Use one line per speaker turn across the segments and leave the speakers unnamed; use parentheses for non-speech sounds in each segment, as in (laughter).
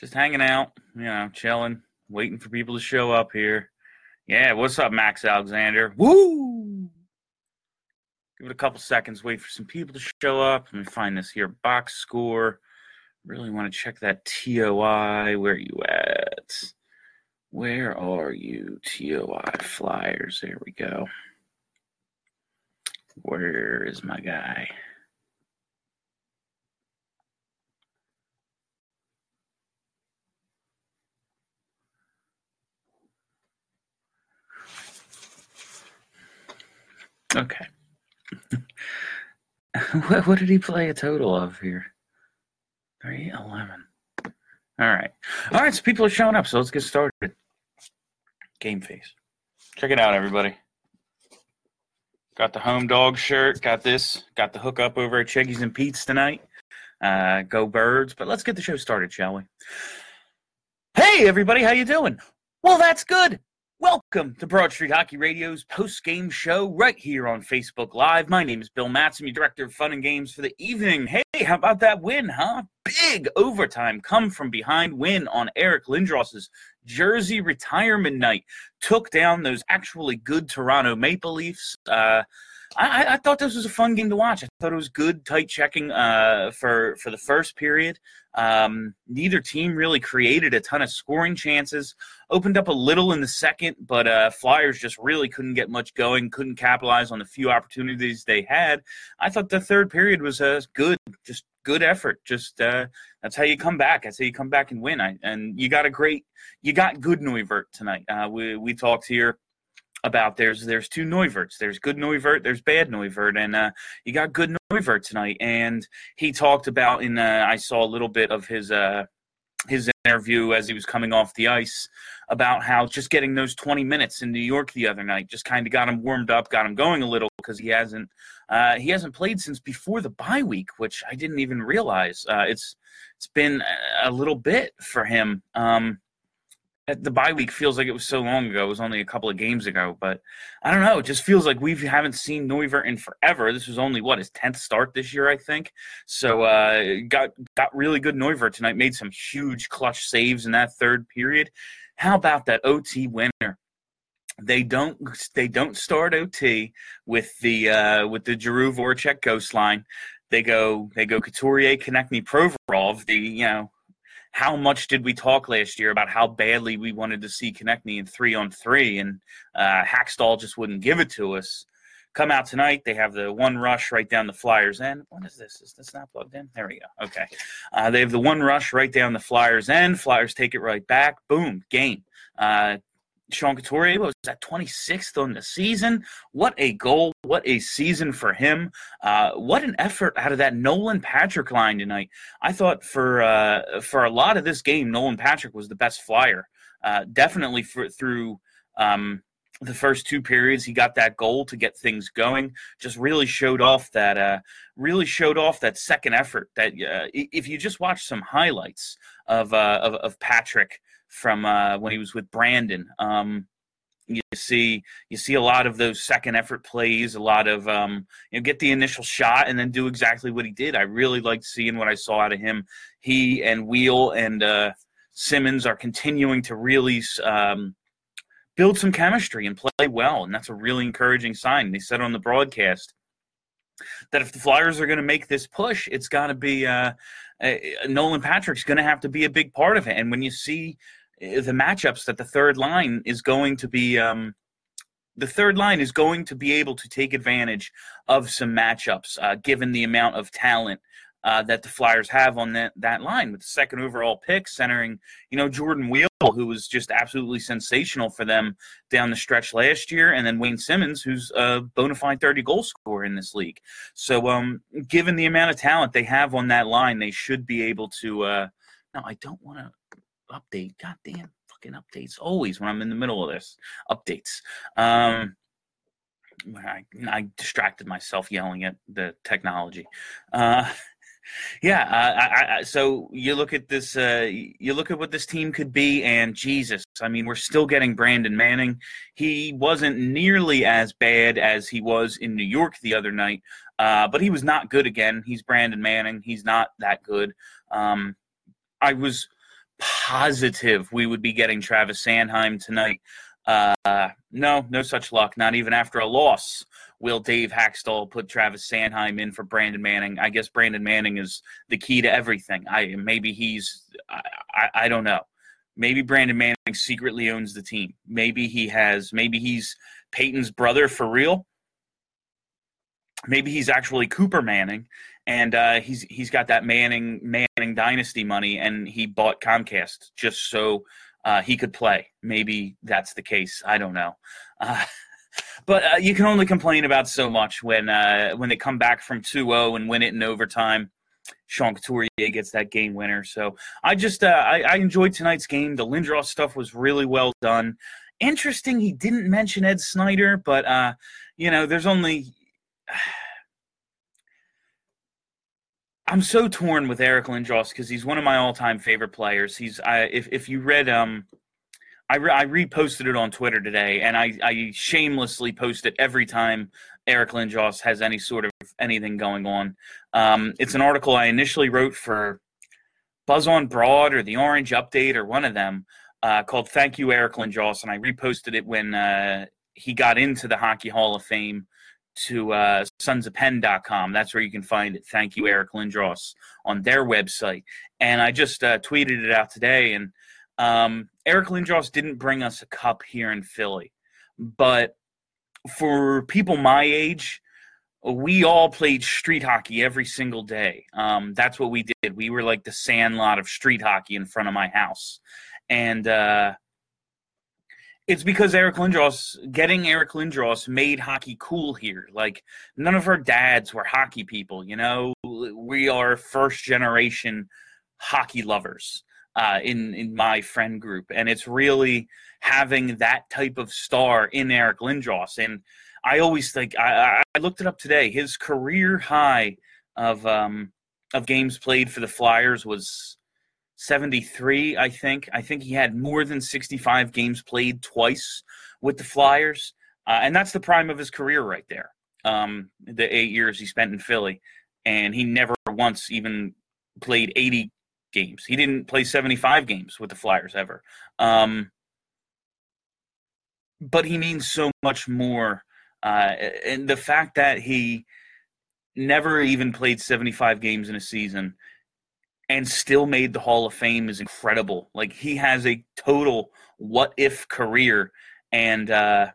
Just hanging out, you know, chilling, waiting for people to show up here. Yeah, what's up, Max Alexander? Woo! Give it a couple seconds, wait for some people to show up. Let me find this here box score. Really want to check that TOI. Where you at? Where are you, TOI Flyers? There we go. Where is my guy? Okay. (laughs) what, what did he play a total of here? 311. All right. All right, so people are showing up, so let's get started. Game face. Check it out, everybody. Got the home dog shirt. Got this. Got the hookup over at Chickies and Pete's tonight. Uh, go birds. But let's get the show started, shall we? Hey, everybody, how you doing? Well, that's good. Welcome to Broad Street Hockey Radio's post-game show right here on Facebook Live. My name is Bill Matson, your director of fun and games for the evening. Hey, how about that win, huh? Big overtime come from behind win on Eric Lindros's jersey retirement night. Took down those actually good Toronto Maple Leafs. Uh, I, I, thought this was a fun game to watch. I thought it was good, tight checking uh, for for the first period. Um, neither team really created a ton of scoring chances. Opened up a little in the second, but uh, Flyers just really couldn't get much going. Couldn't capitalize on the few opportunities they had. I thought the third period was uh, good, just good effort. Just uh, that's how you come back. That's how you come back and win. I, and you got a great, you got good Neuvirth tonight. Uh, we we talked here about there's there's two Neuvirths. There's good Neuvirth, there's bad Neuvirth, and uh, you got good Neuvirth tonight. And he talked about in uh, I saw a little bit of his uh, his interview as he was coming off the ice about how just getting those 20 minutes in New York the other night just kind of got him warmed up, got him going a little because he hasn't uh, he hasn't played since before the bye week, which I didn't even realize. Uh, it's it's been a little bit for him. Um, the bye week feels like it was so long ago. It was only a couple of games ago, but I don't know. It just feels like we haven't seen Neuvirth in forever. This was only what his tenth start this year, I think. So uh, got got really good Neuvirth tonight. Made some huge clutch saves in that third period. How about that OT winner? They don't they don't start OT with the uh, with the Giroux Voracek ghost line. They go they go Couturier, Konecny, Provorov. The you know how much did we talk last year about how badly we wanted to see Konecny in three on three, and uh, Hakstol just wouldn't give it to us. Come out tonight. They have the one rush right down the Flyers end. What is this? Is this not plugged in? There we go. Okay. Uh, they have the one rush right down the Flyers end. Flyers take it right back. Boom. Game. Uh, Sean Couturier was at 26th on the season. What a goal! What a season for him! Uh, what an effort out of that Nolan Patrick line tonight. I thought for uh, for a lot of this game, Nolan Patrick was the best flyer. Uh, definitely for, through um, the first two periods, he got that goal to get things going. Just really showed off that uh, really showed off that second effort. That uh, if you just watch some highlights of uh, of, of Patrick from uh, when he was with Brandon. Um, you see, you see a lot of those second effort plays, a lot of um, you know, get the initial shot and then do exactly what he did. I really liked seeing what I saw out of him. He and Weal and uh, Simmonds are continuing to really um, build some chemistry and play well, and that's a really encouraging sign. They said on the broadcast that if the Flyers are going to make this push, it's got to be uh, uh, Nolan Patrick's going to have to be a big part of it. And when you see the matchups that the third line is going to be um, the third line is going to be able to take advantage of some matchups uh, given the amount of talent uh, that the Flyers have on that, that line with the second overall pick, centering, you know, Jordan Weal, who was just absolutely sensational for them down the stretch last year, and then Wayne Simmonds, who's a bona fide 30 goal scorer in this league. So, um, given the amount of talent they have on that line, they should be able to. Uh, no, I don't want to update. Goddamn fucking updates always when I'm in the middle of this updates. Um, I, I distracted myself yelling at the technology. Uh, (laughs) yeah, uh, I, I, so you look at this, uh, you look at what this team could be, and Jesus, I mean, we're still getting Brandon Manning. He wasn't nearly as bad as he was in New York the other night, uh, but he was not good again. He's Brandon Manning. He's not that good. Um, I was positive we would be getting Travis Sanheim tonight. Uh, no, no such luck. Not even after a loss will Dave Hakstol put Travis Sanheim in for Brandon Manning. I guess Brandon Manning is the key to everything. I maybe he's I, I, I don't know. Maybe Brandon Manning secretly owns the team. Maybe he has. Maybe he's Peyton's brother for real. Maybe he's actually Cooper Manning, and uh, he's he's got that Manning Manning dynasty money, and he bought Comcast just so uh, he could play. Maybe that's the case. I don't know. Uh, (laughs) but uh, you can only complain about so much when uh, when they come back from 2-0 and win it in overtime. Sean Couturier gets that game winner. So I just uh, I, I enjoyed tonight's game. The Lindros stuff was really well done. Interesting, he didn't mention Ed Snider, but you know, there's only. I'm so torn with Eric Lindros because he's one of my all-time favorite players. He's I, if if you read um, I, re- I reposted it on Twitter today, and I I shamelessly post it every time Eric Lindros has any sort of anything going on. Um, it's an article I initially wrote for Buzz on Broad or the Orange Update or one of them uh, called "Thank You Eric Lindros," and I reposted it when uh, he got into the Hockey Hall of Fame to uh, sonsofpenn.com. That's where you can find it. Thank you, Eric Lindros, on their website. And I just uh, tweeted it out today. And um, Eric Lindros didn't bring us a cup here in Philly. But for people my age, we all played street hockey every single day. Um, that's what we did. We were like the sandlot of street hockey in front of my house. And uh, it's because Eric Lindros, getting Eric Lindros made hockey cool here. Like none of our dads were hockey people, you know. We are first generation hockey lovers uh, in in my friend group, and it's really having that type of star in Eric Lindros. And I always think I, I looked it up today. His career high of um, of games played for the Flyers was 73, I think. I think he had more than 65 games played twice with the Flyers. Uh, and that's the prime of his career right there. Um, the eight years he spent in Philly. And he never once even played 80 games. He didn't play 75 games with the Flyers ever. Um, but he means so much more. Uh, and the fact that he never even played 75 games in a season – and still made the Hall of Fame is incredible. Like he has a total what if career, and uh,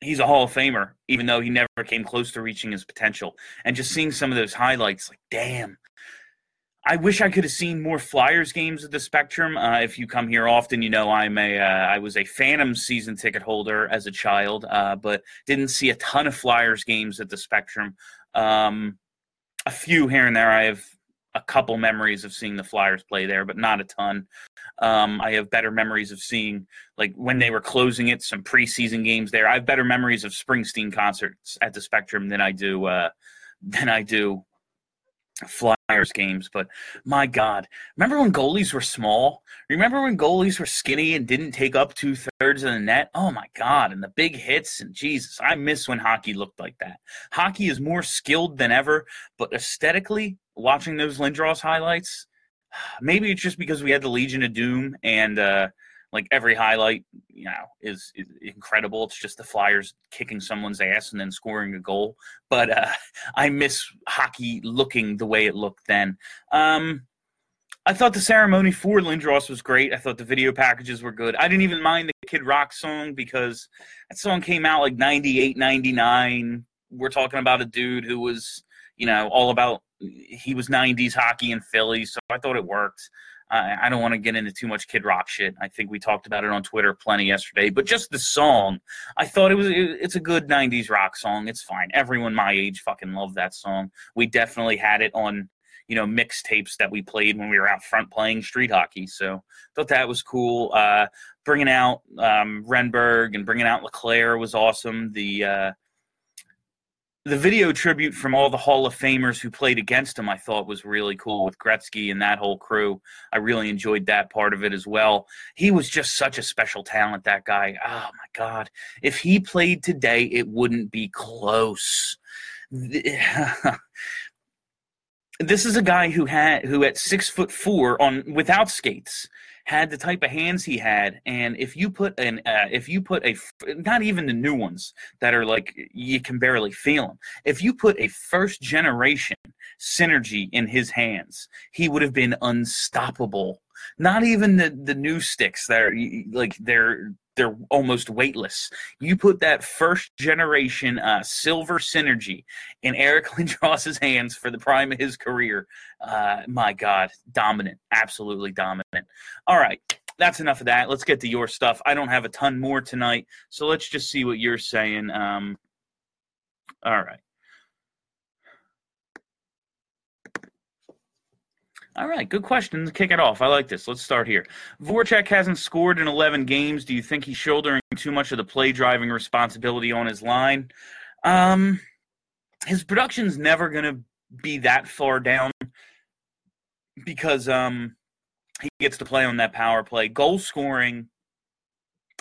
he's a Hall of Famer, even though he never came close to reaching his potential. And just seeing some of those highlights, like damn. I wish I could have seen more Flyers games at the Spectrum. Uh, if you come here often, you know I'm a uh, I was a Phantom season ticket holder as a child, uh, but didn't see a ton of Flyers games at the Spectrum. Um, a few here and there. I have a couple memories of seeing the Flyers play there, but not a ton. Um, I have better memories of seeing like when they were closing it, some preseason games there. I have better memories of Springsteen concerts at the Spectrum than I do uh, than I do Flyers games. But my God, remember when goalies were small? Remember when goalies were skinny and didn't take up two thirds of the net? Oh my God, and the big hits and Jesus, I miss when hockey looked like that. Hockey is more skilled than ever, but aesthetically, watching those Lindros highlights, (sighs) maybe it's just because we had the Legion of Doom and uh, like every highlight, you know, is, is, incredible. It's just the Flyers kicking someone's ass and then scoring a goal. But uh, (laughs) I miss hockey looking the way it looked then. Um, I thought the ceremony for Lindros was great. I thought the video packages were good. I didn't even mind the Kid Rock song because that song came out like 98, 99. We're talking about a dude who was, you know, all about he was 90s hockey in Philly, so I thought it worked. Uh, I don't want to get into too much Kid Rock shit. I think we talked about it on Twitter plenty yesterday. But just the song, I thought it was. It's a good '90s rock song. It's fine. Everyone my age fucking loved that song. We definitely had it on, you know, mixtapes that we played when we were out front playing street hockey. So thought that was cool. Uh, bringing out um, Renberg and bringing out LeClair was awesome. The uh, the video tribute from all the Hall of Famers who played against him, I thought was really cool with Gretzky and that whole crew. I really enjoyed that part of it as well. He was just such a special talent, that guy. Oh my God. If he played today, it wouldn't be close. (laughs) this is a guy who had who at six foot four on without skates had the type of hands he had and if you put an uh, if you put a not even the new ones that are like you can barely feel them if you put a first generation synergy in his hands he would have been unstoppable. Not even the the new sticks that are like they're they're almost weightless. You put that first generation uh, silver synergy in Eric (laughs) Lindros's hands for the prime of his career. Uh, my God, dominant, absolutely dominant. All right, that's enough of that. Let's get to your stuff. I don't have a ton more tonight, so let's just see what you're saying. Um, all right. All right, good question to kick it off. I like this. Let's start here. Voracek hasn't scored in 11 games. Do you think he's shouldering too much of the play driving responsibility on his line? Um, his production's never going to be that far down because um, he gets to play on that power play. Goal scoring,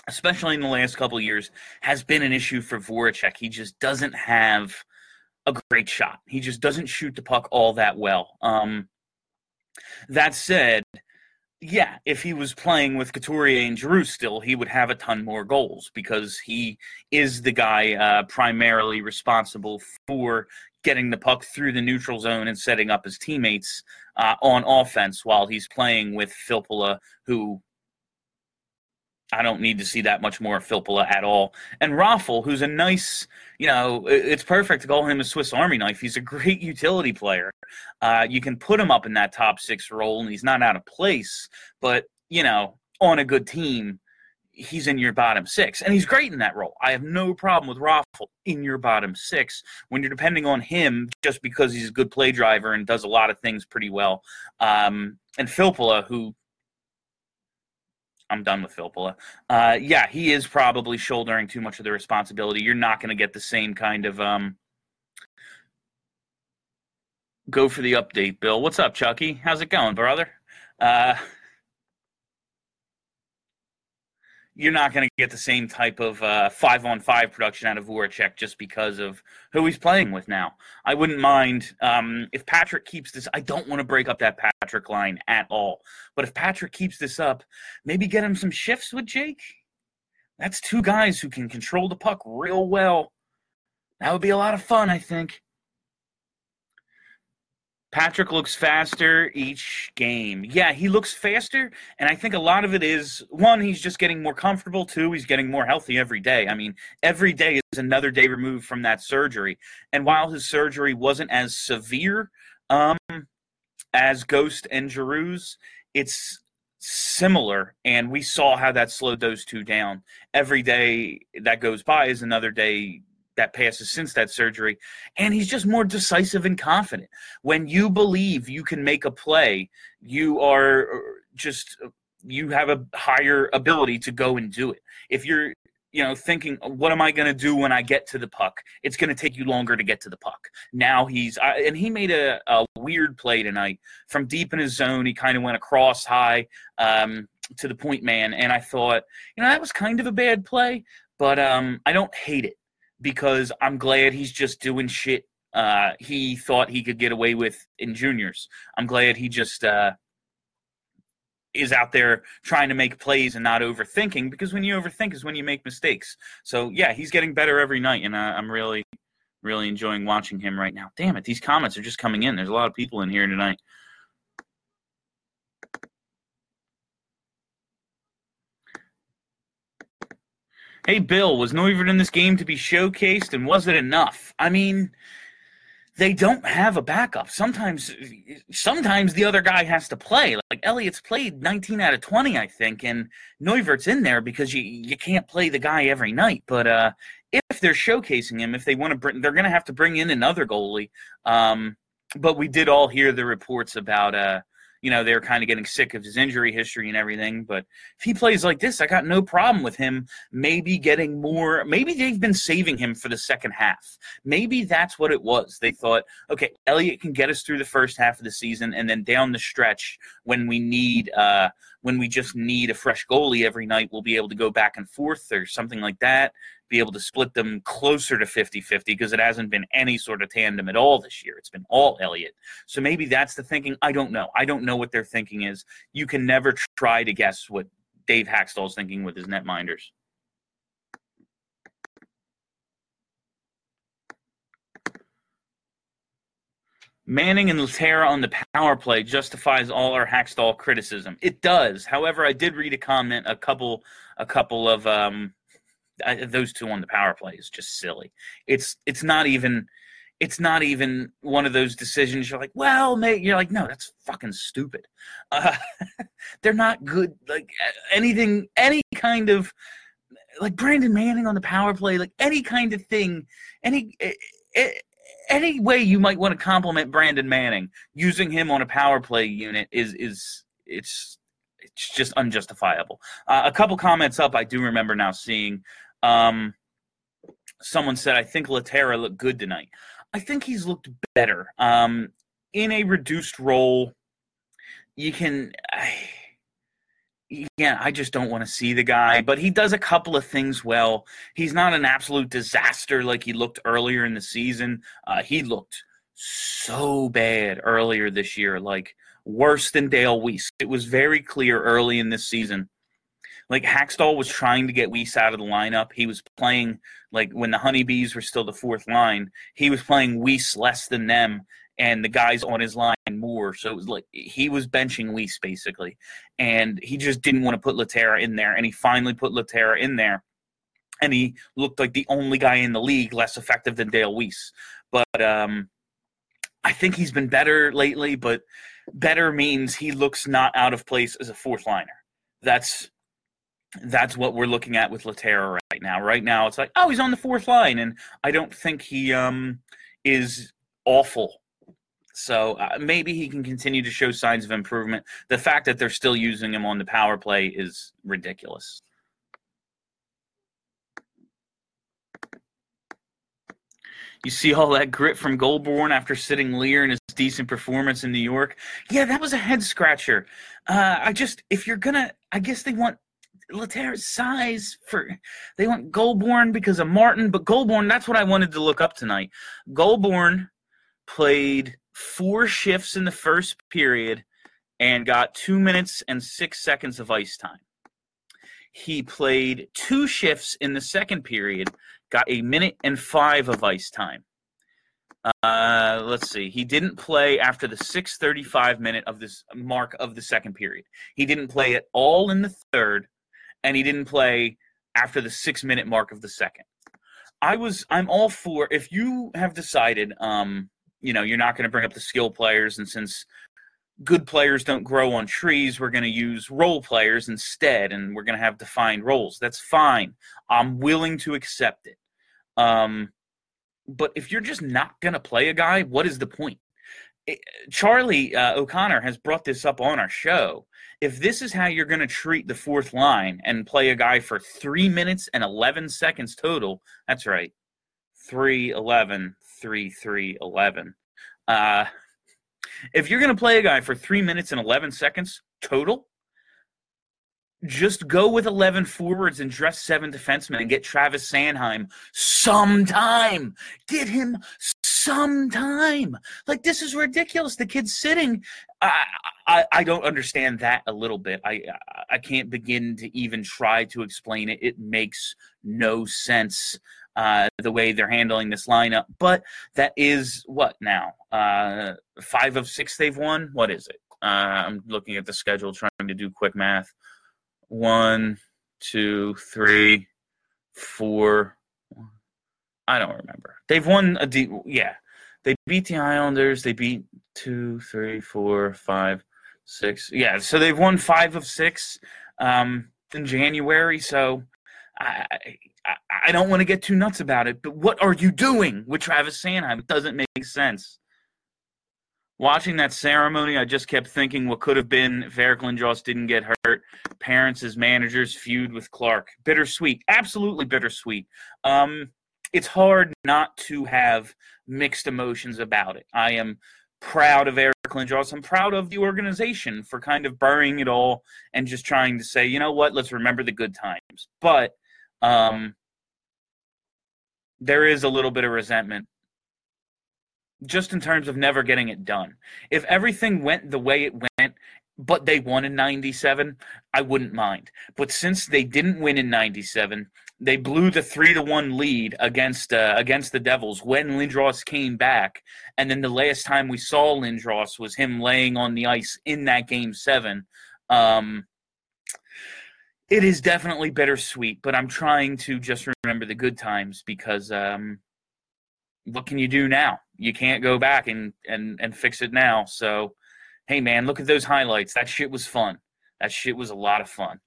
especially in the last couple years, has been an issue for Voracek. He just doesn't have a great shot. He just doesn't shoot the puck all that well. Um, that said, yeah, if he was playing with Couturier and Giroux still, he would have a ton more goals because he is the guy uh, primarily responsible for getting the puck through the neutral zone and setting up his teammates uh, on offense while he's playing with Filppula, who I don't need to see that much more of Filppula at all. And Raffl, who's a nice, you know, it's perfect to call him a Swiss Army knife. He's a great utility player. Uh, you can put him up in that top six role, and he's not out of place. But you know, on a good team, he's in your bottom six, and he's great in that role. I have no problem with Raffl in your bottom six when you're depending on him just because he's a good play driver and does a lot of things pretty well. Um, and Filppula, who I'm done with Filppula. Uh, yeah, he is probably shouldering too much of the responsibility. You're not going to get the same kind of um, go for the update, Bill. What's up, Chucky? How's it going, brother? Uh, you're not going to get the same type of uh, five on five production out of Voracek just because of who he's playing with now. I wouldn't mind um, if Patrick keeps this. I don't want to break up that Patrick line at all. But if Patrick keeps this up, maybe get him some shifts with Jake. That's two guys who can control the puck real well. That would be a lot of fun, I think. Patrick looks faster each game. Yeah, he looks faster, and I think a lot of it is one, he's just getting more comfortable. Two, he's getting more healthy every day. I mean, every day is another day removed from that surgery. And while his surgery wasn't as severe um, as Ghost and Giroux's, it's similar, and we saw how that slowed those two down. Every day that goes by is another day that passes since that surgery. And he's just more decisive and confident. When you believe you can make a play, you are uh, just, uh, you have a higher ability to go and do it. If you're, you know, thinking, what am I going to do when I get to the puck? It's going to take you longer to get to the puck. Now he's, uh, and he made a, a, weird play tonight from deep in his zone. He kind of went across high um, to the point man. And I thought, you know, that was kind of a bad play, but um, I don't hate it because I'm glad he's just doing shit uh, he thought he could get away with in juniors. I'm glad he just uh, is out there trying to make plays and not overthinking because when you overthink is when you make mistakes. So yeah, he's getting better every night, and uh, I'm really, really enjoying watching him right now. Damn it, these comments are just coming in. There's a lot of people in here tonight. Hey, Bill, was Neuvirth in this game to be showcased, and was it enough? I mean, they don't have a backup. Sometimes, sometimes the other guy has to play. Like Elliott's played 19 out of 20, I think, and Neuvirth's in there because you you can't play the guy every night. But uh, if they're showcasing him, if they want to bring, they're going to have to bring in another goalie. Um, but we did all hear the reports about uh, you know, they're kind of getting sick of his injury history and everything. But if he plays like this, I got no problem with him maybe getting more. Maybe they've been saving him for the second half. Maybe that's what it was. They thought, okay, Elliott can get us through the first half of the season, and then down the stretch, when we need, uh, when we just need a fresh goalie every night, we'll be able to go back and forth or something like that be able to split them closer to 50 50 because it hasn't been any sort of tandem at all this year. It's been all Elliott. So maybe that's the thinking. I don't know. I don't know what their thinking is. You can never try to guess what Dave Hakstol's thinking with his netminders. Manning and Lehtera on the power play justifies all our Hakstol criticism. It does. However, I did read a comment, a couple, a couple of um, I, those two on the power play is just silly. It's it's not even it's not even one of those decisions you're like, well, mate, you're like, no, that's fucking stupid. Uh, (laughs) they're not good. Like anything, any kind of like Brandon Manning on the power play, like any kind of thing, any. any way you might want to compliment Brandon Manning using him on a power play unit is is it's it's just unjustifiable. Uh, a couple comments up, I do remember now seeing um, someone said, I think Lehtera looked good tonight. I think he's looked better. Um, in a reduced role, you can. I, (sighs) yeah, I just don't want to see the guy, but he does a couple of things well. He's not an absolute disaster like he looked earlier in the season. Uh, he looked so bad earlier this year, like worse than Dale Weise. It was very clear early in this season like Hakstol was trying to get Weise out of the lineup. He was playing like when the Honeybees were still the fourth line. He was playing Weise less than them, and the guys on his line more. So it was like he was benching Weise basically, and he just didn't want to put Lehtera in there, and he finally put Lehtera in there, and he looked like the only guy in the league less effective than Dale Weise. But um, I think he's been better lately, but better means he looks not out of place as a fourth liner. That's that's what we're looking at with Lehtera right now. Right now, it's like, oh, he's on the fourth line, and I don't think he um, is awful. So uh, maybe he can continue to show signs of improvement. The fact that they're still using him on the power play is ridiculous. You see all that grit from Goulbourne after sitting Leier in his decent performance in New York. Yeah, that was a head scratcher. Uh, I just, if you're gonna, I guess they want Lehtera's size for they want Goulbourne because of Martin, but Goulbourne, that's what I wanted to look up tonight. Goulbourne played four shifts in the first period and got two minutes and six seconds of ice time. He played two shifts in the second period, got a minute and five of ice time. Uh, let's see. He didn't play after the 6:35 minute of this mark of the second period. He didn't play at all in the third, and he didn't play after the six minute mark of the second. I was I'm all for if you have decided um you know you're not going to bring up the skill players and since good players don't grow on trees we're going to use role players instead and we're going to have defined roles. That's fine. I'm willing to accept it. Um but if you're just not going to play a guy what is the point? It, charlie uh, o'connor has brought this up on our show if this is how you're going to treat the fourth line and play a guy for three minutes and 11 seconds total, that's right. 3 11, 3 3 11. Uh, if you're going to play a guy for three minutes and 11 seconds total, just go with 11 forwards and dress seven defensemen and get Travis Sanheim sometime. Get him some time. Like this is ridiculous. The kid's sitting. I, I, I don't understand that a little bit. I I can't begin to even try to explain it. It makes no sense uh, the way they're handling this lineup. But that is what now? Uh, five of six they've won. What is it? Uh, I'm looking at the schedule, trying to do quick math. One, two, three, four, I don't remember. They've won a D. Yeah, They beat the Islanders. They beat two, three, four, five, six. Yeah, so they've won five of six um, in January. So I, I, I don't want to get too nuts about it. But what are you doing with Travis Sanheim? It doesn't make sense. Watching that ceremony, I just kept thinking what could have been if Eric Lindros didn't get hurt. Parents as managers feud with Clarke. Bittersweet. Absolutely bittersweet. Um, it's hard not to have mixed emotions about it. I am proud of Eric Lindros. I'm proud of the organization for kind of burying it all and just trying to say, you know what, let's remember the good times. But um, there is a little bit of resentment just in terms of never getting it done. If everything went the way it went, but they won in 97, I wouldn't mind. But since they didn't win in 97, they blew the 3 to 1 lead against uh, against the Devils when Lindros came back, and then the last time we saw Lindros was him laying on the ice in that game 7. Um, it is definitely bittersweet, but I'm trying to just remember the good times because um, what can you do now? You can't go back and, and, and fix it now. So, hey, man, look at those highlights. That shit was fun. That shit was a lot of fun.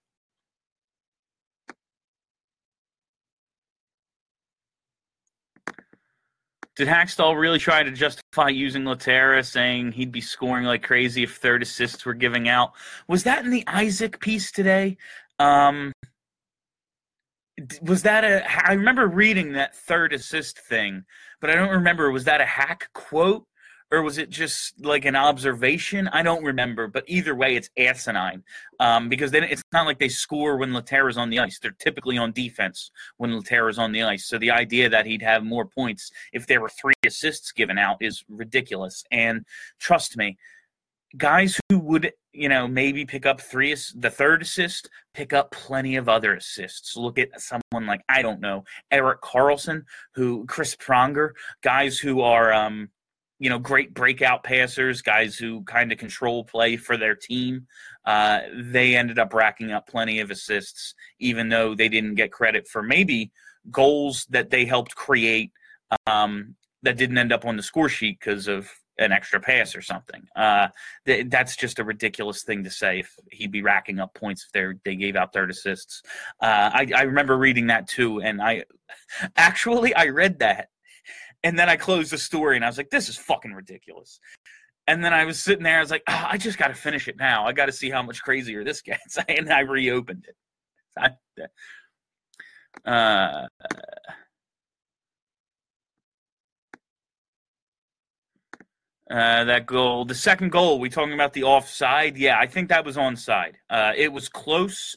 Did Hakstol really try to justify using Lehtera, saying he'd be scoring like crazy if third assists were giving out? Was that in the Isaac piece today? Um, was that a? I remember reading that third assist thing, but I don't remember. Was that a hack quote or was it just like an observation? I don't remember, but either way, it's asinine um, because then it's not like they score when is on the ice. They're typically on defense when is on the ice. So the idea that he'd have more points if there were three assists given out is ridiculous. And trust me, guys who would you know maybe pick up three the third assist pick up plenty of other assists look at someone like i don't know Erik Karlsson who chris pronger guys who are um you know great breakout passers guys who kind of control play for their team uh, they ended up racking up plenty of assists even though they didn't get credit for maybe goals that they helped create um, that didn't end up on the score sheet because of an extra pass or something. Uh, th- that's just a ridiculous thing to say. If he'd be racking up points if they gave out third assists, uh, I, I remember reading that too, and I (laughs) actually I read that, and then I closed the story and I was like, this is fucking ridiculous. And then I was sitting there, I was like, oh, I just got to finish it now. I got to see how much crazier this (laughs) gets, (laughs) and I reopened it. (laughs) I, uh, Uh, that goal, the second goal, we talking about the offside? Yeah, I think that was onside. Uh, it was close,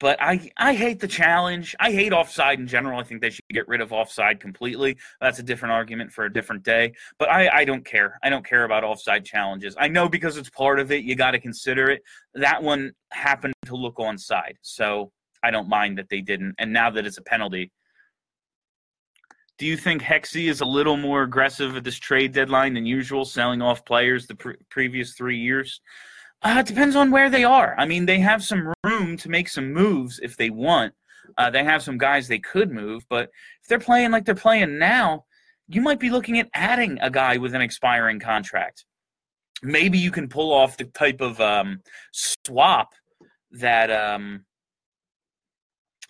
but I I hate the challenge. I hate offside in general. I think they should get rid of offside completely. That's a different argument for a different day. But I I don't care. I don't care about offside challenges. I know because it's part of it, you got to consider it. That one happened to look onside, so I don't mind that they didn't. And now that it's a penalty, do you think Hexy is a little more aggressive at this trade deadline than usual, selling off players the pre- previous three years? Uh, it depends on where they are. I mean, they have some room to make some moves if they want. Uh, they have some guys they could move, but if they're playing like they're playing now, you might be looking at adding a guy with an expiring contract. Maybe you can pull off the type of um, swap that um,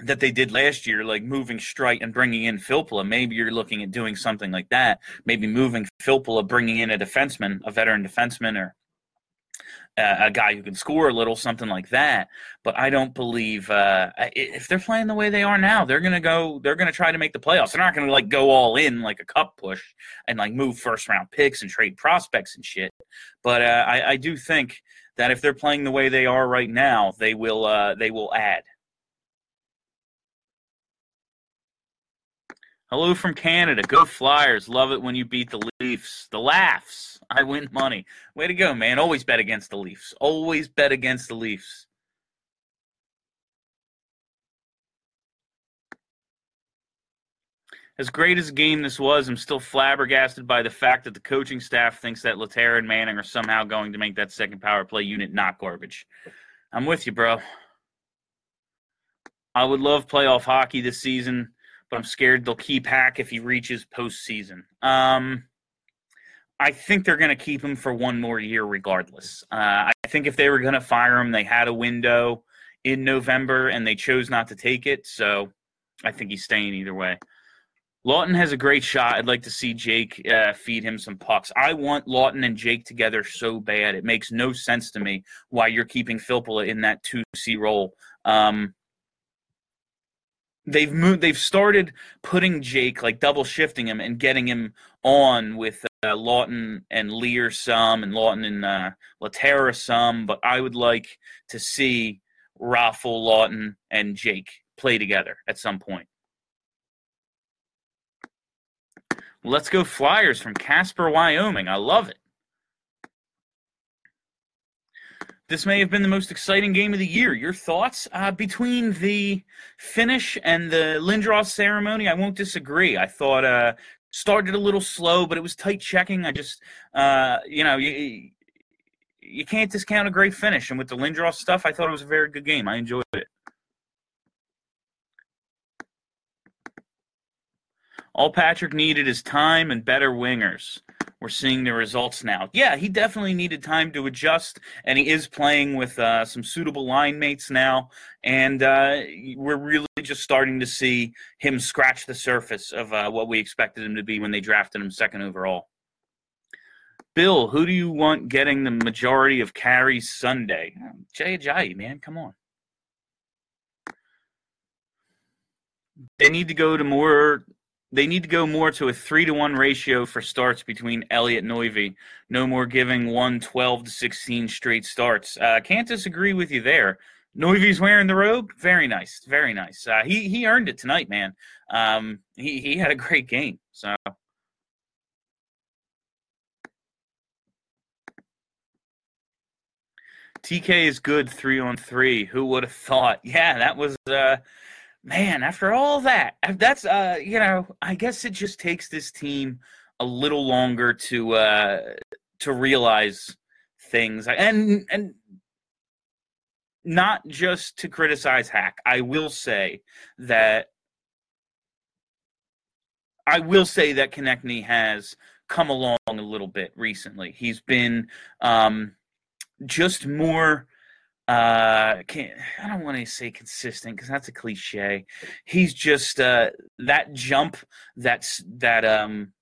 that they did last year, like moving Streit and bringing in Filppula. Maybe you're looking at doing something like that. Maybe moving Filppula, bringing in a defenseman, a veteran defenseman, or a guy who can score a little, something like that. But I don't believe uh, if they're playing the way they are now, they're gonna go. They're gonna try to make the playoffs. They're not gonna like go all in like a cup push and like move first round picks and trade prospects and shit. But uh, I, I do think that if they're playing the way they are right now, they will uh, they will add. Hello from Canada. Go Flyers. Love it when you beat the Leafs. The laughs. I win money. Way to go, man. Always bet against the Leafs. Always bet against the Leafs. As great as a game this was, I'm still flabbergasted by the fact that the coaching staff thinks that Lehtera and Manning are somehow going to make that second power play unit not garbage. I'm with you, bro. I would love playoff hockey this season but I'm scared they'll keep Hack if he reaches postseason. Um, I think they're going to keep him for one more year, regardless. Uh, I think if they were going to fire him, they had a window in November and they chose not to take it. So I think he's staying either way. Laughton has a great shot. I'd like to see Jake uh, feed him some pucks. I want Laughton and Jake together so bad. It makes no sense to me why you're keeping Filppula in that 2C role. Um, they've moved they've started putting Jake like double shifting him and getting him on with uh, Laughton and Leier some and Laughton and uh, Lehtera some, but I would like to see Raffl Laughton and Jake play together at some point. Let's go Flyers from Casper, Wyoming. I love it. This may have been the most exciting game of the year. Your thoughts uh, between the finish and the Lindros ceremony? I won't disagree. I thought uh, started a little slow, but it was tight checking. I just, uh, you know, you, you can't discount a great finish. And with the Lindros stuff, I thought it was a very good game. I enjoyed it. All Patrick needed is time and better wingers we're seeing the results now. Yeah, he definitely needed time to adjust, and he is playing with uh, some suitable line mates now. And uh, we're really just starting to see him scratch the surface of uh, what we expected him to be when they drafted him second overall. Bill, who do you want getting the majority of carries Sunday? Jay Ajayi, man, come on. They need to go to more they need to go more to a three to one ratio for starts between Elliott and Noivy. No more giving one 12 to 16 straight starts. Uh, can't disagree with you there. Noivy's wearing the robe. Very nice. Very nice. Uh, he, he earned it tonight, man. Um, he, he had a great game. So. TK is good three on three. Who would have thought? Yeah, that was uh, man, after all that, that's uh, you know, I guess it just takes this team a little longer to uh to realize things and and not just to criticize Hack. I will say that I will say that Konecny has come along a little bit recently. He's been um, just more uh can't i don't want to say consistent because that's a cliche. He's just uh that jump that's that um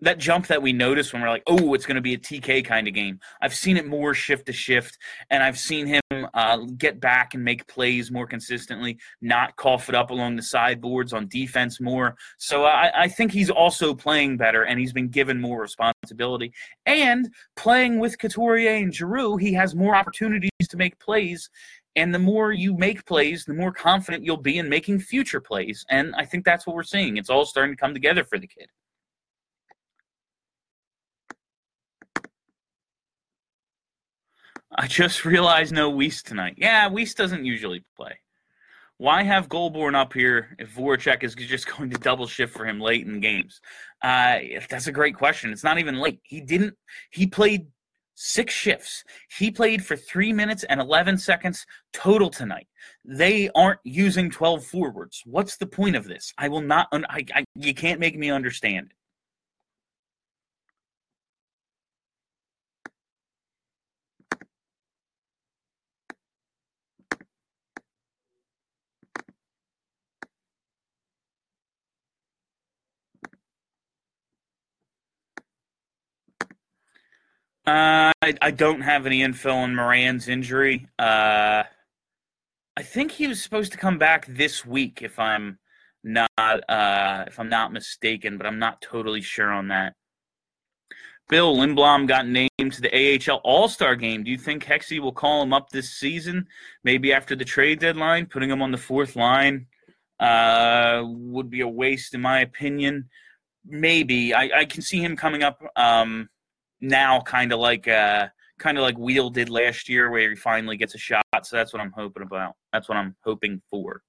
that jump that we notice when we're like, oh, it's going to be a TK kind of game. I've seen it more shift to shift, and I've seen him uh, get back and make plays more consistently, not cough it up along the sideboards on defense more. So I, I think he's also playing better, and he's been given more responsibility. And playing with Couturier and Giroux, he has more opportunities to make plays. And the more you make plays, the more confident you'll be in making future plays. And I think that's what we're seeing. It's all starting to come together for the kid. I just realized no Weise tonight. Yeah, Weise doesn't usually play. Why have Goulbourne up here if Voracek is (laughs) just going to double shift for him late in games? Uh, that's a great question. It's not even late. He didn't. He played six shifts. He played for three minutes and 11 seconds total tonight. They aren't using 12 forwards. What's the point of this? I will not. I, I, you can't make me understand. I, I, don't have any info on Moran's injury. Uh, I think he was supposed to come back this week, if I'm not uh, if I'm not mistaken, but I'm not totally sure on that. Bill Lindblom got named to the AHL All Star game. Do you think Hexy will call him up this season? Maybe after the trade deadline, putting him on the fourth line uh, would be a waste, in my opinion. Maybe I, I can see him coming up. Um, now kind of like uh kind of like Weal did last year where he finally gets a shot. So that's what I'm hoping about. That's what I'm hoping for.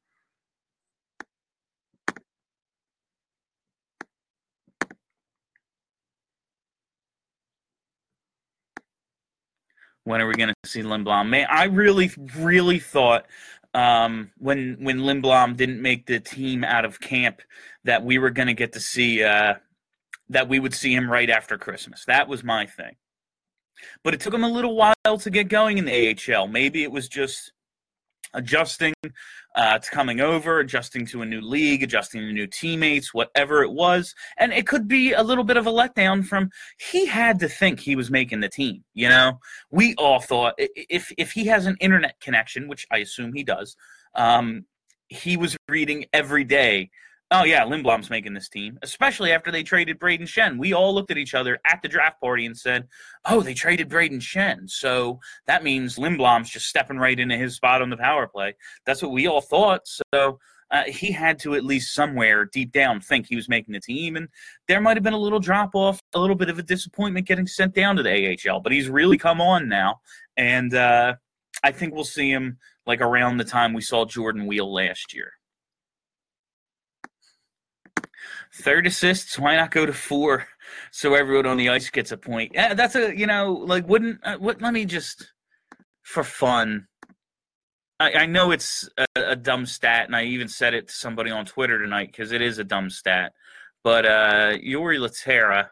When are we going to see Lindblom? Man, I really, really thought um, when when Lindblom didn't make the team out of camp that we were going to get to see uh, that we would see him right after Christmas. That was my thing. But it took him a little while to get going in the AHL. Maybe it was just adjusting uh, to coming over, adjusting to a new league, adjusting to new teammates, whatever it was. And it could be a little bit of a letdown from he had to think he was making the team. You know, we all thought if if he has an internet connection, which I assume he does, um, he was reading every day oh yeah, Lindblom's making this team, especially after they traded Brayden Schenn. We all looked at each other at the draft party and said, oh, they traded Brayden Schenn. So that means Lindblom's just stepping right into his spot on the power play. That's what we all thought. So uh, he had to at least somewhere deep down think he was making the team. And there might have been a little drop off, a little bit of a disappointment getting sent down to the AHL, but he's really come on now. And uh, I think we'll see him like around the time we saw Jordan Weal last year. Third assists, why not go to four so everyone on the ice gets a point? Yeah, that's a you know like wouldn't uh, what? Let me just for fun. I, I know it's a, a, dumb stat, and I even said it to somebody on Twitter tonight because it is a dumb stat. But uh, Jori Lehtera,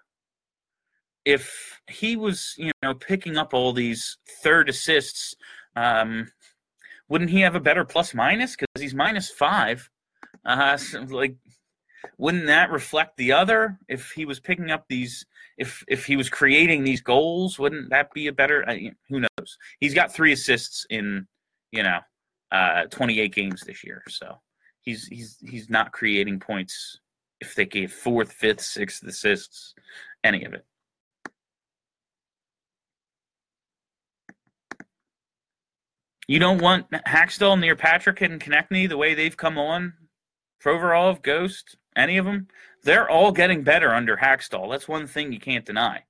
if he was you know picking up all these third assists, um, wouldn't he have a better plus minus? Because he's minus five. Uh, so like wouldn't that reflect the other? If he was picking up these if if he was creating these goals wouldn't that be a better uh, who knows? He's got three assists in you know uh 28 games this year so he's he's he's not creating points if they gave fourth fifth sixth assists any of it. You don't want Hakstol near Patrick and Konecny the way they've come on Provorov, Ghost, any of them, they're all getting better under Hakstol. That's one thing you can't deny.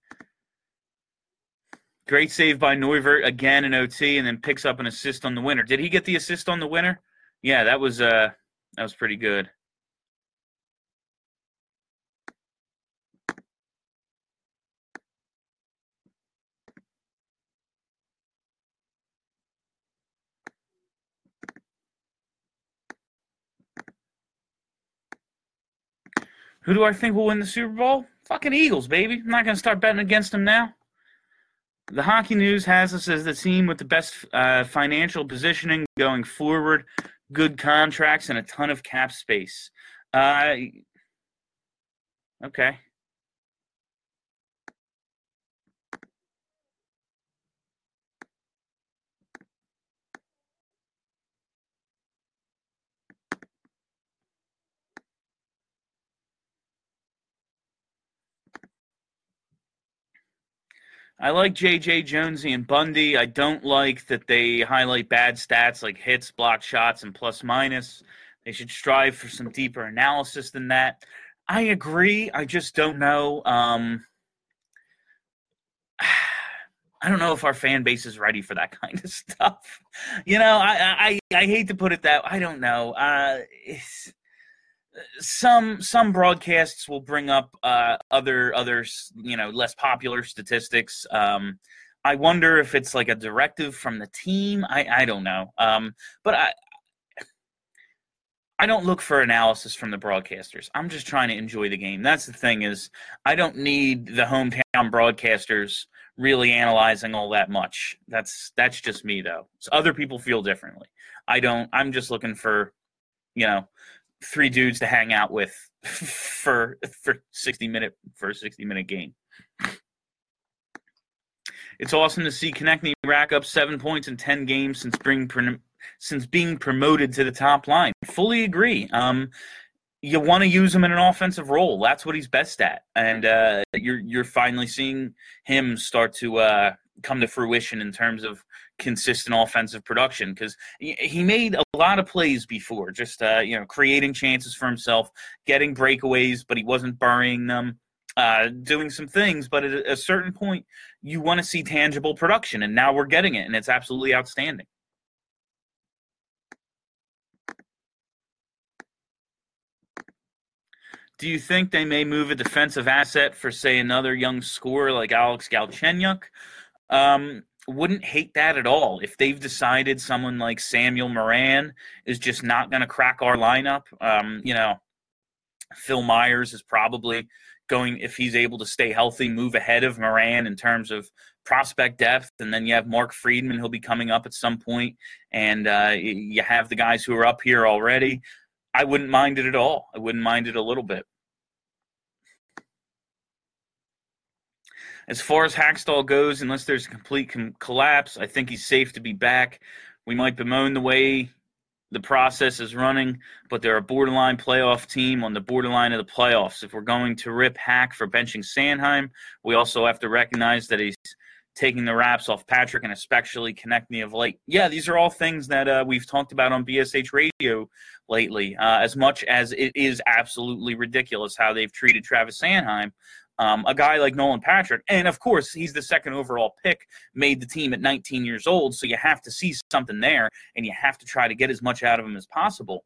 Great save by Neuvirth again in OT, and then picks up an assist on the winner. Did he get the assist on the winner? Yeah, that was uh, that was pretty good. Who do I think will win the Super Bowl? Fucking Eagles, baby. I'm not going to start betting against them now. The Hockey News has us as the team with the best uh, financial positioning going forward, good contracts, and a ton of cap space. Uh, okay. I like JJ Jonesy and Bundy. I don't like that they highlight bad stats like hits, block shots, and plus minus. They should strive for some deeper analysis than that. I agree. I just don't know. Um, (sighs) I don't know if our fan base is ready for that (laughs) kind of stuff. You know, I I, I hate to put it that. I don't know. Uh, it's, some some broadcasts will bring up uh, other others you know less popular statistics. Um, I wonder if it's like a directive from the team. I I don't know. Um, but I I don't look for analysis from the broadcasters. I'm just trying to enjoy the game. That's the thing is I don't need the hometown broadcasters really analyzing all that much. That's that's just me though. So other people feel differently. I don't. I'm just looking for you know three dudes to hang out with (laughs) for for 60 minute for a 60 minute game. It's awesome to see Konecny rack up seven points in 10 games since being, since being promoted to the top line. Fully agree. Um, you want to use him in an offensive role. That's what he's best at, and uh, you're you're finally seeing him start to uh, come to fruition in terms of consistent offensive production because he made a lot of plays before, just uh, you know, creating chances for himself, getting breakaways, but he wasn't burying them, uh, doing some things. But at a certain point, you want to see tangible production, and now we're getting it, and it's absolutely outstanding. Do you think they may move a defensive asset for, say, another young scorer like Alex Galchenyuk? Um, wouldn't hate that at all if they've decided someone like Samuel Morin is just not going to crack our lineup. Um, you know, Phil Myers is probably going if he's able to stay healthy, move ahead of Moran in terms of prospect depth, and then you have Mark Friedman He'll be coming up at some point, and uh, you have the guys who are up here already. I wouldn't mind it at all. I wouldn't mind it a little bit. As far as Hakstol goes, unless there's a complete com- collapse, I think he's safe to be back. We might bemoan the way the process is running, but they're a borderline playoff team on the borderline of the playoffs. If we're going to rip Hack for benching Sanheim, we also have to recognize that he's taking the wraps off Patrick and especially Konecny of late. Yeah, these are all things that uh, we've talked about on BSH Radio lately. Uh, as much as it is absolutely ridiculous how they've treated Travis Sanheim, um, a guy like Nolan Patrick, and of course, he's the second overall pick, made the team at 19 years old. So you have to see something there, and you have to try to get as much out of him as possible.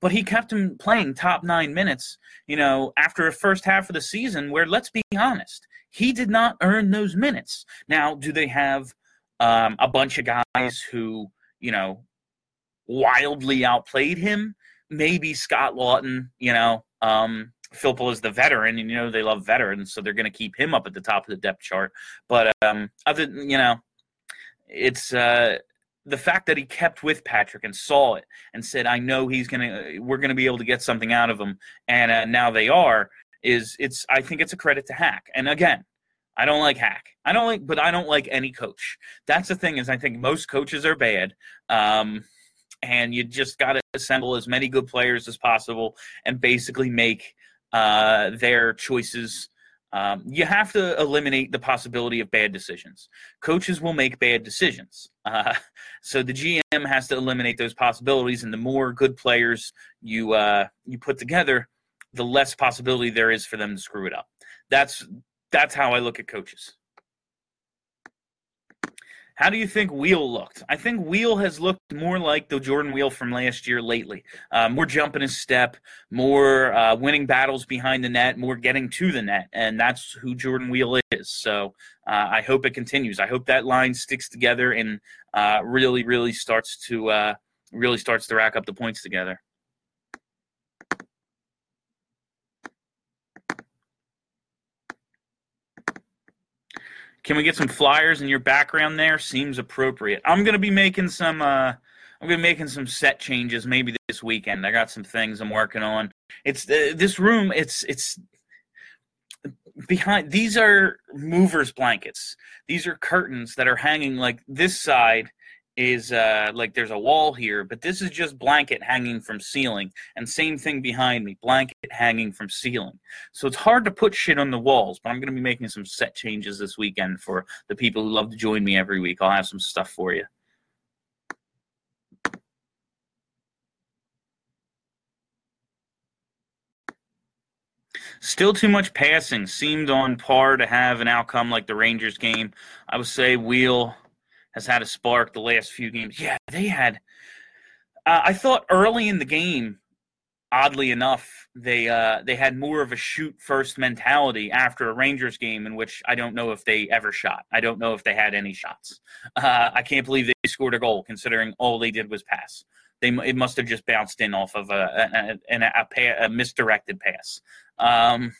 But he kept him playing top nine minutes, you know, after a first half of the season where, let's be honest, he did not earn those minutes. Now, do they have um, a bunch of guys who, you know, wildly outplayed him? Maybe Scott Laughton, you know, um, Filppula is the veteran, and you know they love veterans, so they're going to keep him up at the top of the depth chart. But um, other, you know, it's uh, the fact that he kept with Patrick and saw it and said, "I know he's gonna, we're gonna be able to get something out of him," and uh, now they are. Is it's I think it's a credit to Hack. And again, I don't like Hack. I don't like, but I don't like any coach. That's the thing is I think most coaches are bad. Um, and you just got to assemble as many good players as possible and basically make uh, their choices. Um, you have to eliminate the possibility of bad decisions. Coaches will make bad decisions. Uh, (laughs) so the GM has to eliminate those possibilities, and the more good players you uh, you put together, the less possibility there is for them to screw it up. That's that's how I look at coaches. How do you think Weal looked? I think Weal has looked more like the Jordan Weal from last year lately. Uh, more jumping his step, more uh, winning battles behind the net, more getting to the net, and that's who Jordan Weal is. So uh, I hope it continues. I hope that line sticks together and uh, really, really starts to uh, really starts to rack up the points together. Can we get some flyers in your background there? Seems appropriate. I'm gonna be making some. Uh, I'm gonna be making some set changes maybe this weekend. I got some things I'm working on. It's uh, this room. It's it's behind. These are movers blankets. These are curtains that are hanging like this side is uh, like there's a wall here, but this is just blanket hanging from ceiling, and same thing behind me, blanket hanging from ceiling. So it's hard to put shit on the walls, but I'm going to be making some set changes this weekend for the people who love to join me every week. I'll have some stuff for you. Still too much passing. Seemed on par to have an outcome like the Rangers game. I would say Weal has had a spark the last few games. Yeah, they had. Uh, I thought early in the game, oddly enough, they uh, they had more of a shoot first mentality after a Rangers game in which I don't know if they ever shot. I don't know if they had any shots. Uh, I can't believe they scored a goal considering all they did was pass. They it must have just bounced in off of a a, a, a, a misdirected pass. Um,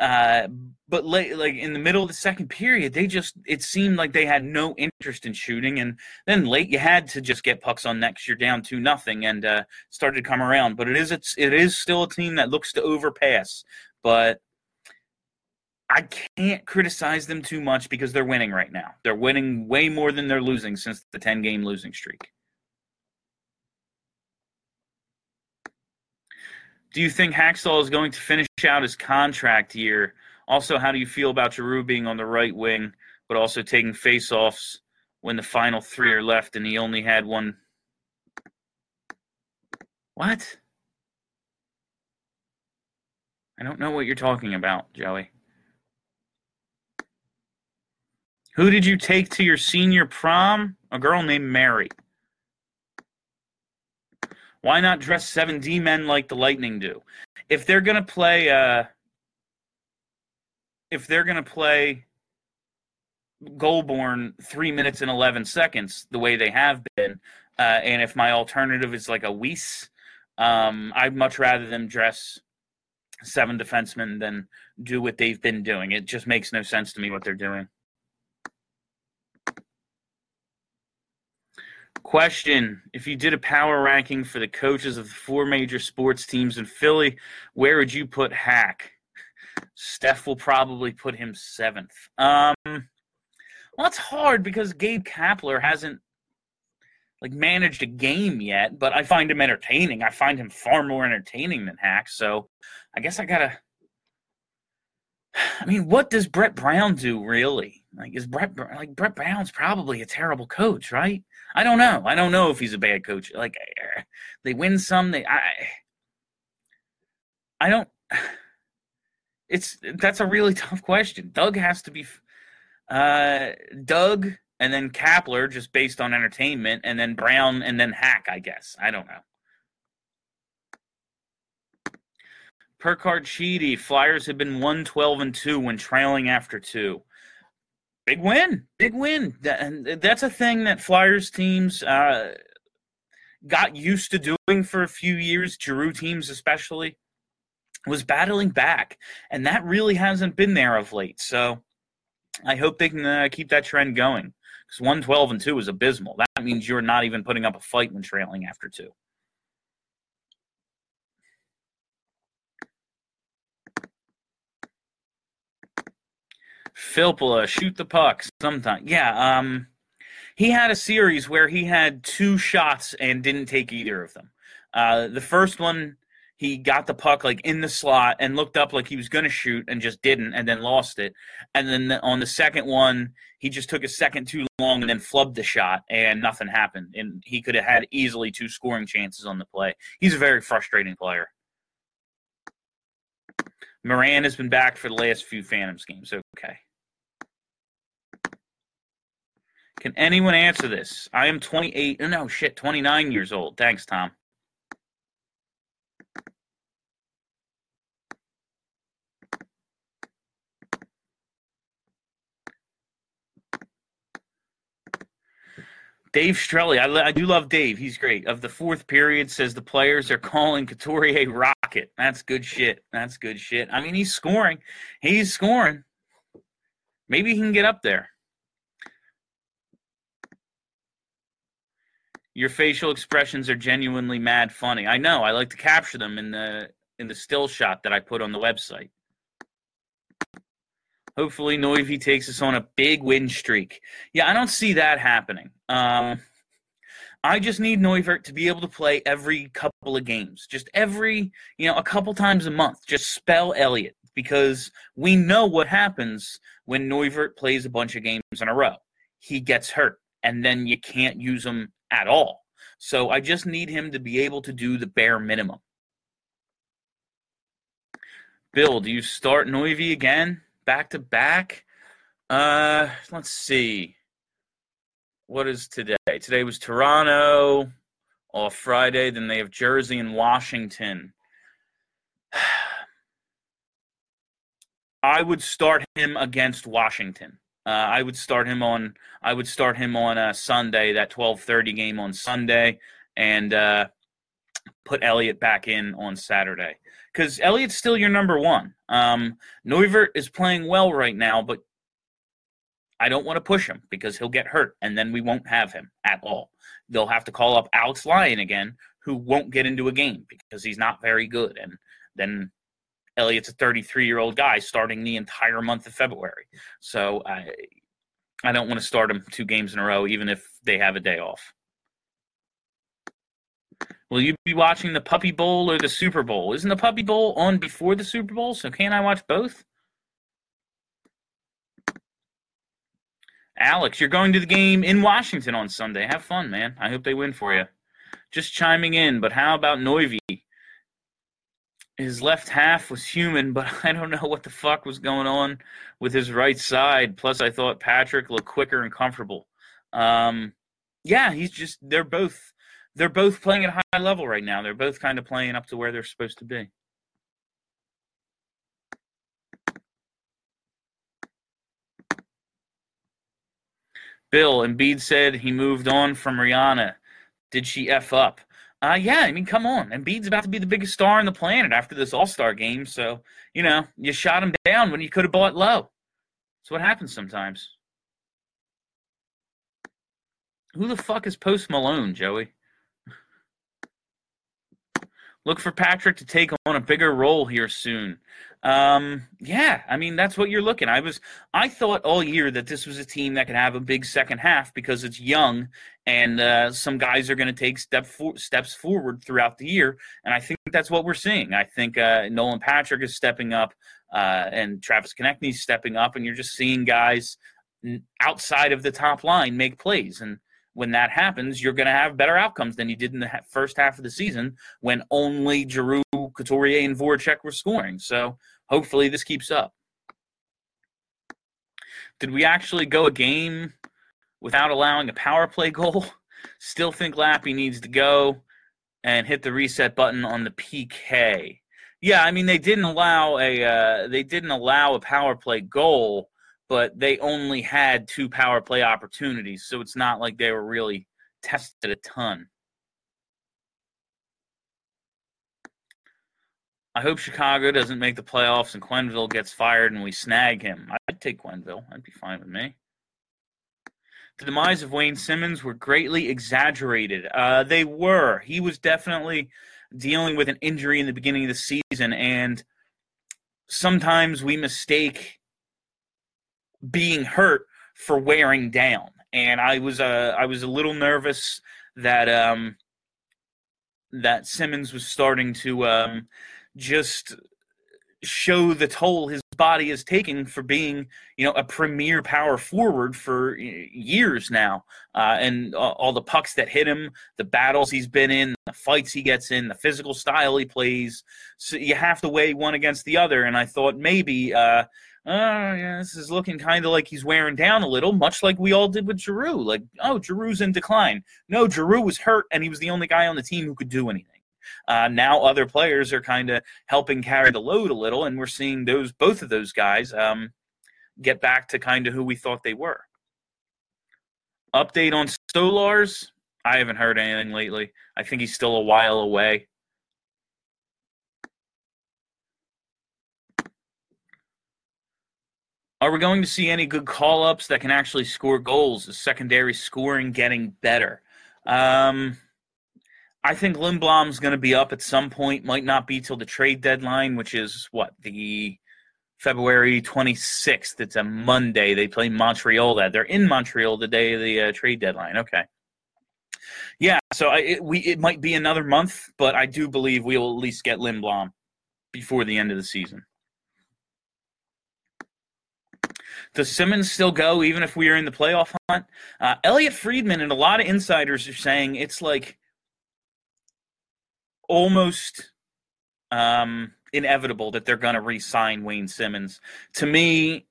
uh, but late, like in the middle of the second period, they just it seemed like they had no interest in shooting, and then late you had to just get pucks on next. You're down to nothing, and uh, started to come around. But it is it's, it is still a team that looks to overpass, but I can't criticize them too much because they're winning right now. They're winning way more than they're losing since the 10 game losing streak. Do you think Hakstol is going to finish out his contract year? Also, how do you feel about Giroux being on the right wing, but also taking faceoffs when the final three are left and he only had one? What? I don't know what you're talking about, Joey. Who did you take to your senior prom? A girl named Mary. Why not dress seven D men like the Lightning do? If they're gonna play, uh, if they're gonna play Goulbourne three minutes and eleven seconds, the way they have been, uh, and if my alternative is like a Weise, um, I'd much rather them dress seven defensemen than do what they've been doing. It just makes no sense to me what they're doing. Question If you did a power ranking for the coaches of the four major sports teams in Philly, where would you put Hack? Steph will probably put him seventh. Um, well, it's hard because Gabe Kapler hasn't like managed a game yet, but I find him entertaining. I find him far more entertaining than Hack. So I guess I gotta. I mean, what does Brett Brown do really? Like, is Brett like Brett Brown's probably a terrible coach, right? I don't know. I don't know if he's a bad coach. Like, (sighs) they win some. They I. I don't. (sighs) It's that's a really (laughs) tough question. Doug has to be. Uh, Doug and then Kapler just based on entertainment, and then Brown and then Hack. I guess I don't know. Per card Cheedy, Flyers have been 112 and 2 when trailing after two. Big win. Big win. And that's a thing that Flyers teams uh, got used to doing for a few years, Giroux teams especially, was battling back. And that really hasn't been there of late. So I hope they can uh, keep that trend going. Because 112 and 2 is abysmal. That means you're not even putting up a fight when trailing after two. Filppula, shoot the pucks sometime. Yeah, um, he had a series where he had two shots and didn't take either of them. Uh, the first one, he got the puck like in the slot and looked up like he was going to shoot and just didn't and then lost it. And then the, on the second one, he just took a second too long and then flubbed the shot and nothing happened. And he could have had easily two scoring chances on the play. He's a very frustrating player. Morin has been back for the last few Phantoms games. Okay. Can anyone answer this? I am 28. No, shit, 29 years old. Thanks, Tom. Dave Strelly, I, I do love Dave. He's great. Of the fourth period, says the players are calling Couturier rocket. That's good shit. That's good shit. I mean, he's scoring. He's scoring. Maybe he can get up there. Your facial expressions are genuinely mad funny. I know. I like to capture them in the in the still shot that I put on the website. Hopefully, Noivy takes us on a big win streak. Yeah, I don't see that happening. Um, I just need Neuvirth to be able to play every couple of games, just every, you know, a couple times a month. Just spell Elliott because we know what happens when Neuvirth plays a bunch of games in a row. He gets hurt, and then you can't use him at all. So I just need him to be able to do the bare minimum. Bill, do you start Noivy again? Back to back. Uh, let's see. What is today? Today was Toronto off Friday. Then they have Jersey and Washington. (sighs) I would start him against Washington. Uh, I would start him on. I would start him on a uh, Sunday, that twelve thirty game on Sunday, and uh, put Elliott back in on Saturday because Elliott's still your number one. Um, Neuvirth is playing well right now, but I don't want to push him because he'll get hurt, and then we won't have him at all. They'll have to call up Alex Lyon again, who won't get into a game because he's not very good, and then Elliott's a 33 year old guy starting the entire month of February. So I, I don't want to start him two games in a row, even if they have a day off. Will you be watching the Puppy Bowl or the Super Bowl? Isn't the Puppy Bowl on before the Super Bowl? So can't I watch both? Alex, you're going to the game in Washington on Sunday. Have fun, man. I hope they win for you. Just chiming in, but how about Noivy? His left half was human, but (laughs) I don't know what the fuck was going on with his right side. Plus, I thought Patrick looked quicker and comfortable. Um, yeah, he's just, they're both they're both playing at a high level right now. They're both kind of playing up to where they're supposed to be. Bill Embiid said he moved on from Rihanna. Did she f up? Uh, yeah, I mean, come on. Embiid's about to be the biggest star on the planet after this All Star game. So, you know, you shot him down when you could have bought low. That's what happens sometimes. Who the fuck is Post Malone, Joey? Look for Patrick to take on a bigger role here soon. Um, yeah, I mean that's what you're looking. I was I thought all year that this was a team that could have a big second half because it's young and uh, some guys are going to take step for, steps forward throughout the year, and I think that's what we're seeing. I think uh, Nolan Patrick is stepping up, uh, and Travis Konecny is stepping up, and you're just seeing guys outside of the top line make plays and when that happens, you're going to have better outcomes than you did in the first half of the season when only Giroux, Couturier, and Voracek were scoring. So hopefully this keeps up. Did we actually go a game without allowing a power play (laughs) goal? Still think Lappy needs to go and hit the reset button on the PK. Yeah, I mean they didn't allow a uh, they didn't allow a power play goal but they only had two power play opportunities, so it's not like they were really tested a ton. I hope Chicago doesn't make the playoffs and Quenneville gets fired and we snag him. I'd take Quenneville. I'd be fine with me. The demise of Wayne Simmonds were greatly exaggerated. Uh, they were. He was definitely dealing with an injury in the beginning of the season, and sometimes we mistake being hurt for wearing down. And I was uh, I was a little nervous that um, that Simmonds was starting to um, just show the toll his body is taking for being, you know, a premier power forward for years now, uh, and all the pucks that hit him, the battles he's been in, the fights he gets in, the physical style he plays. So you have to weigh one against the other. And I thought maybe, uh, oh yeah, this is looking kind of like he's wearing down a little, much like we all did with Giroux. Like, oh, Giroux's in decline. No, Giroux was hurt, and he was the only guy on the team who could do anything. Uh, now other players are kind of helping carry the load a little, and we're seeing those both of those guys um, get back to kind of who we thought they were. Update on Stolarz. I haven't heard anything lately. I think he's still a while away. Are we going to see any good call ups that can actually score goals? Is secondary scoring getting better? Um, I think Lindblom's going to be up at some point. Might not be till the trade deadline, which is what the February 26th. It's a Monday. They play Montreal. That they're in Montreal the day of the uh, trade deadline. Okay. Yeah, so I, it, we it might be another month, but I do believe we will at least get Lindblom before the end of the season. Does Simmonds still go even if we are in the playoff hunt? Uh, Elliotte Friedman and a lot of insiders are saying it's like almost um, inevitable that they're going to re-sign Wayne Simmonds. To me,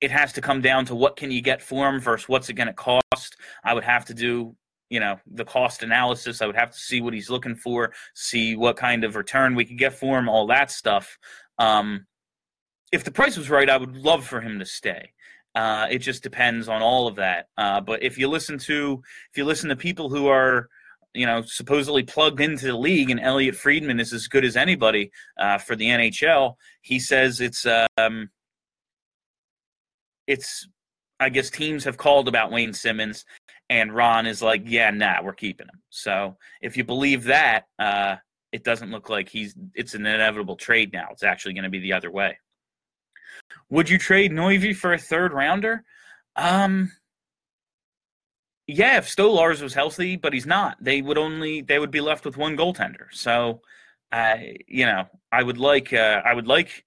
it has to come down to what can you get for him versus what's it going to cost. I would have to do you know the cost analysis i would have to see what he's looking for see what kind of return we could get for him all that stuff um, if the price was right i would love for him to stay uh, it just depends on all of that. Uh, but if you listen to if you listen to people who are you know supposedly plugged into the league, and Elliotte Friedman is as good as anybody uh, for the NHL, he says it's um, it's I guess teams have called about Wayne Simmonds, and Ron is like, yeah, nah, we're keeping him. So if you believe that, uh, it doesn't look like he's it's an inevitable trade now. It's actually going to be the other way. Would you trade Noivy for a third rounder? Um, yeah, if Stolarz was healthy, but he's not. They would only they would be left with one goaltender. So, uh, you know, I would like uh, I would like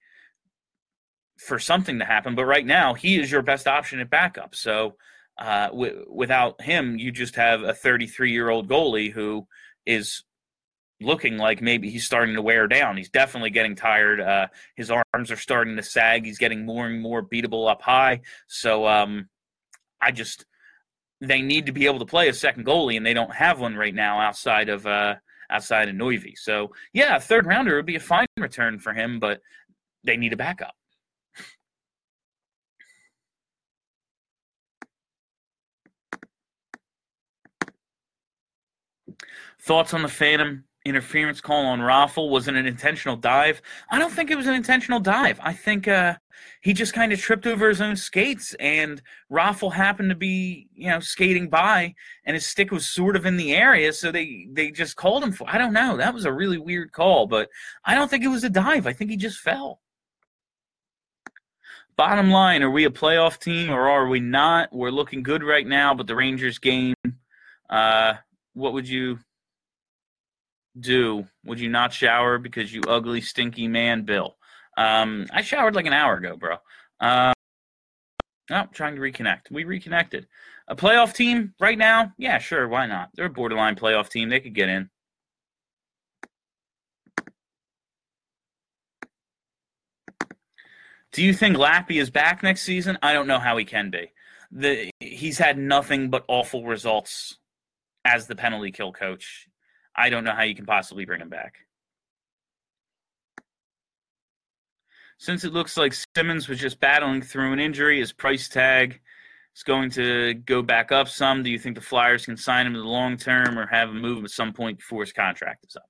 for something to happen. But right now, he is your best option at backup. So, uh, w- without him, you just have a 33 year old goalie who is looking like maybe he's starting to wear down. He's definitely getting tired. Uh, his arms are starting to sag. He's getting more and more beatable up high. So um, I just they need to be able to play a second goalie, and they don't have one right now outside of uh, outside of Noivy. So yeah, a third rounder would be a fine return for him, but they need a backup. Thoughts on the Phantom interference call on Raffl? Was it an intentional dive? I don't think it was an intentional dive. I think uh, he just kind of tripped over his own skates, and Raffl happened to be, you know, skating by, and his stick was sort of in the area, so they they just called him for. I don't know. That was a really weird call, but I don't think it was a dive. I think he just fell. Bottom line, are we a playoff team or are we not? We're looking good right now, but the Rangers game, uh, what would you do? Would you not shower because you ugly, stinky man, Bill? Um, I showered like an hour ago, bro. Uh, oh, trying to reconnect. We reconnected. A playoff team right now? Yeah, sure. Why not? They're a borderline playoff team. They could get in. Do you think Lappy is back next season? I don't know how he can be. The he's had nothing but awful results as the penalty kill coach. I don't know how you can possibly bring him back. Since it looks like Simmonds was just battling through an injury, his price tag is going to go back up some. Do you think the Flyers can sign him to the long term or have him move at some point before his contract is up?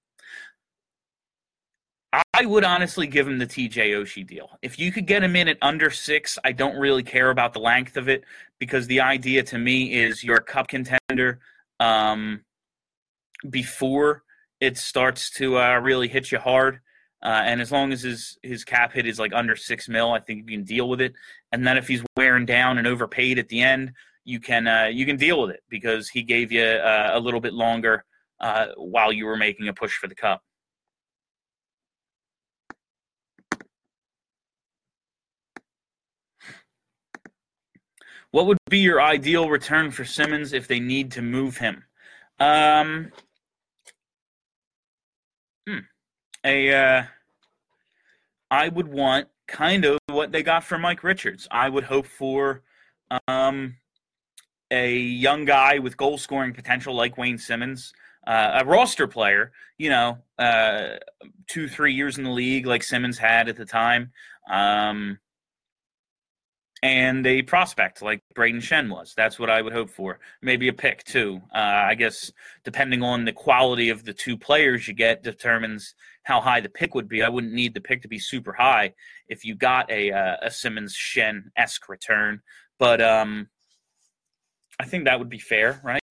I would honestly give him the TJ Oshie deal. If you could get him in at under six, I don't really care about the length of it because the idea to me is you're a cup contender um, before it starts to uh, really hit you hard. Uh, and as long as his his cap hit is like under six mil, I think you can deal with it. And then if he's wearing down and overpaid at the end, you can uh, you can deal with it because he gave you uh, a little bit longer uh, while you were making a push for the cup. What would be your ideal return for Simmonds if they need to move him? Um, a uh, I would want kind of what they got for Mike Richards. I would hope for um, a young guy with goal scoring potential like Wayne Simmonds, uh, a roster player, you know, uh, two, three years in the league like Simmonds had at the time. Um, and a prospect like Brayden Schenn was. That's what I would hope for. Maybe a pick too. Uh, I guess depending on the quality of the two players you get determines how high the pick would be. I wouldn't need the pick to be super high if you got a uh, a Simmonds Schenn esque return, but um, I think that would be fair, right?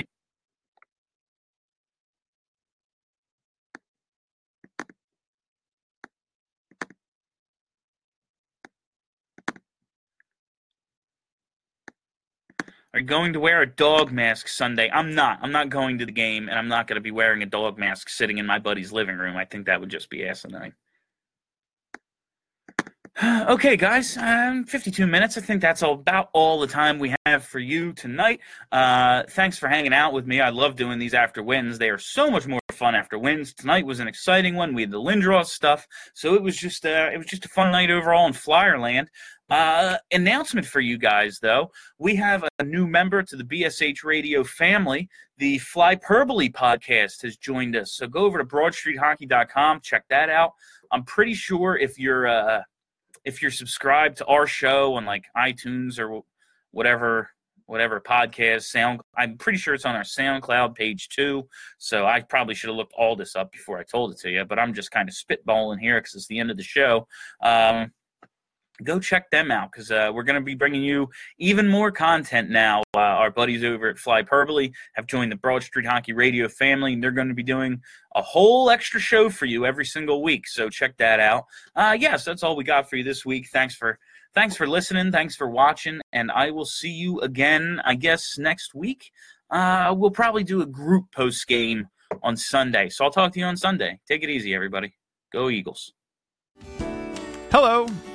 Are going to wear a dog mask Sunday. I'm not. I'm not going to the game, and I'm not going to be wearing a dog mask sitting in my buddy's living room. I think that would just be asinine. (gasps) okay, guys, um, 52 minutes. I think that's about all the time we have for you tonight. Uh, thanks for hanging out with me. I love doing these after wins. They are so much more fun after wins. Tonight was an exciting one. We had the Lindros stuff, so it was just uh, it was just a fun night overall in Flyerland. Uh, announcement for you guys, though. We have a new member to the BSH Radio family. The Flyperbole podcast has joined us. So go over to BroadStreetHockey.com, check that out. I'm pretty sure if you're uh, if you're subscribed to our show on like iTunes or whatever whatever podcast sound i'm pretty sure it's on our soundcloud page too. So i probably should have looked all this up before i told it to you but i'm just kind of spitballing here because it's the end of the show. Um, go check them out because uh, we're going to be bringing you even more content now. Uh, our buddies over at Flyperbole have joined the Broad Street Hockey Radio family, and they're going to be doing a whole extra show for you every single week. So check that out. Uh, yes, that's all we got for you this week. Thanks for thanks for listening. Thanks for watching, and I will see you again. I guess next week. Uh, we'll probably do a group post game on Sunday. So I'll talk to you on Sunday. Take it easy, everybody. Go Eagles.
Hello.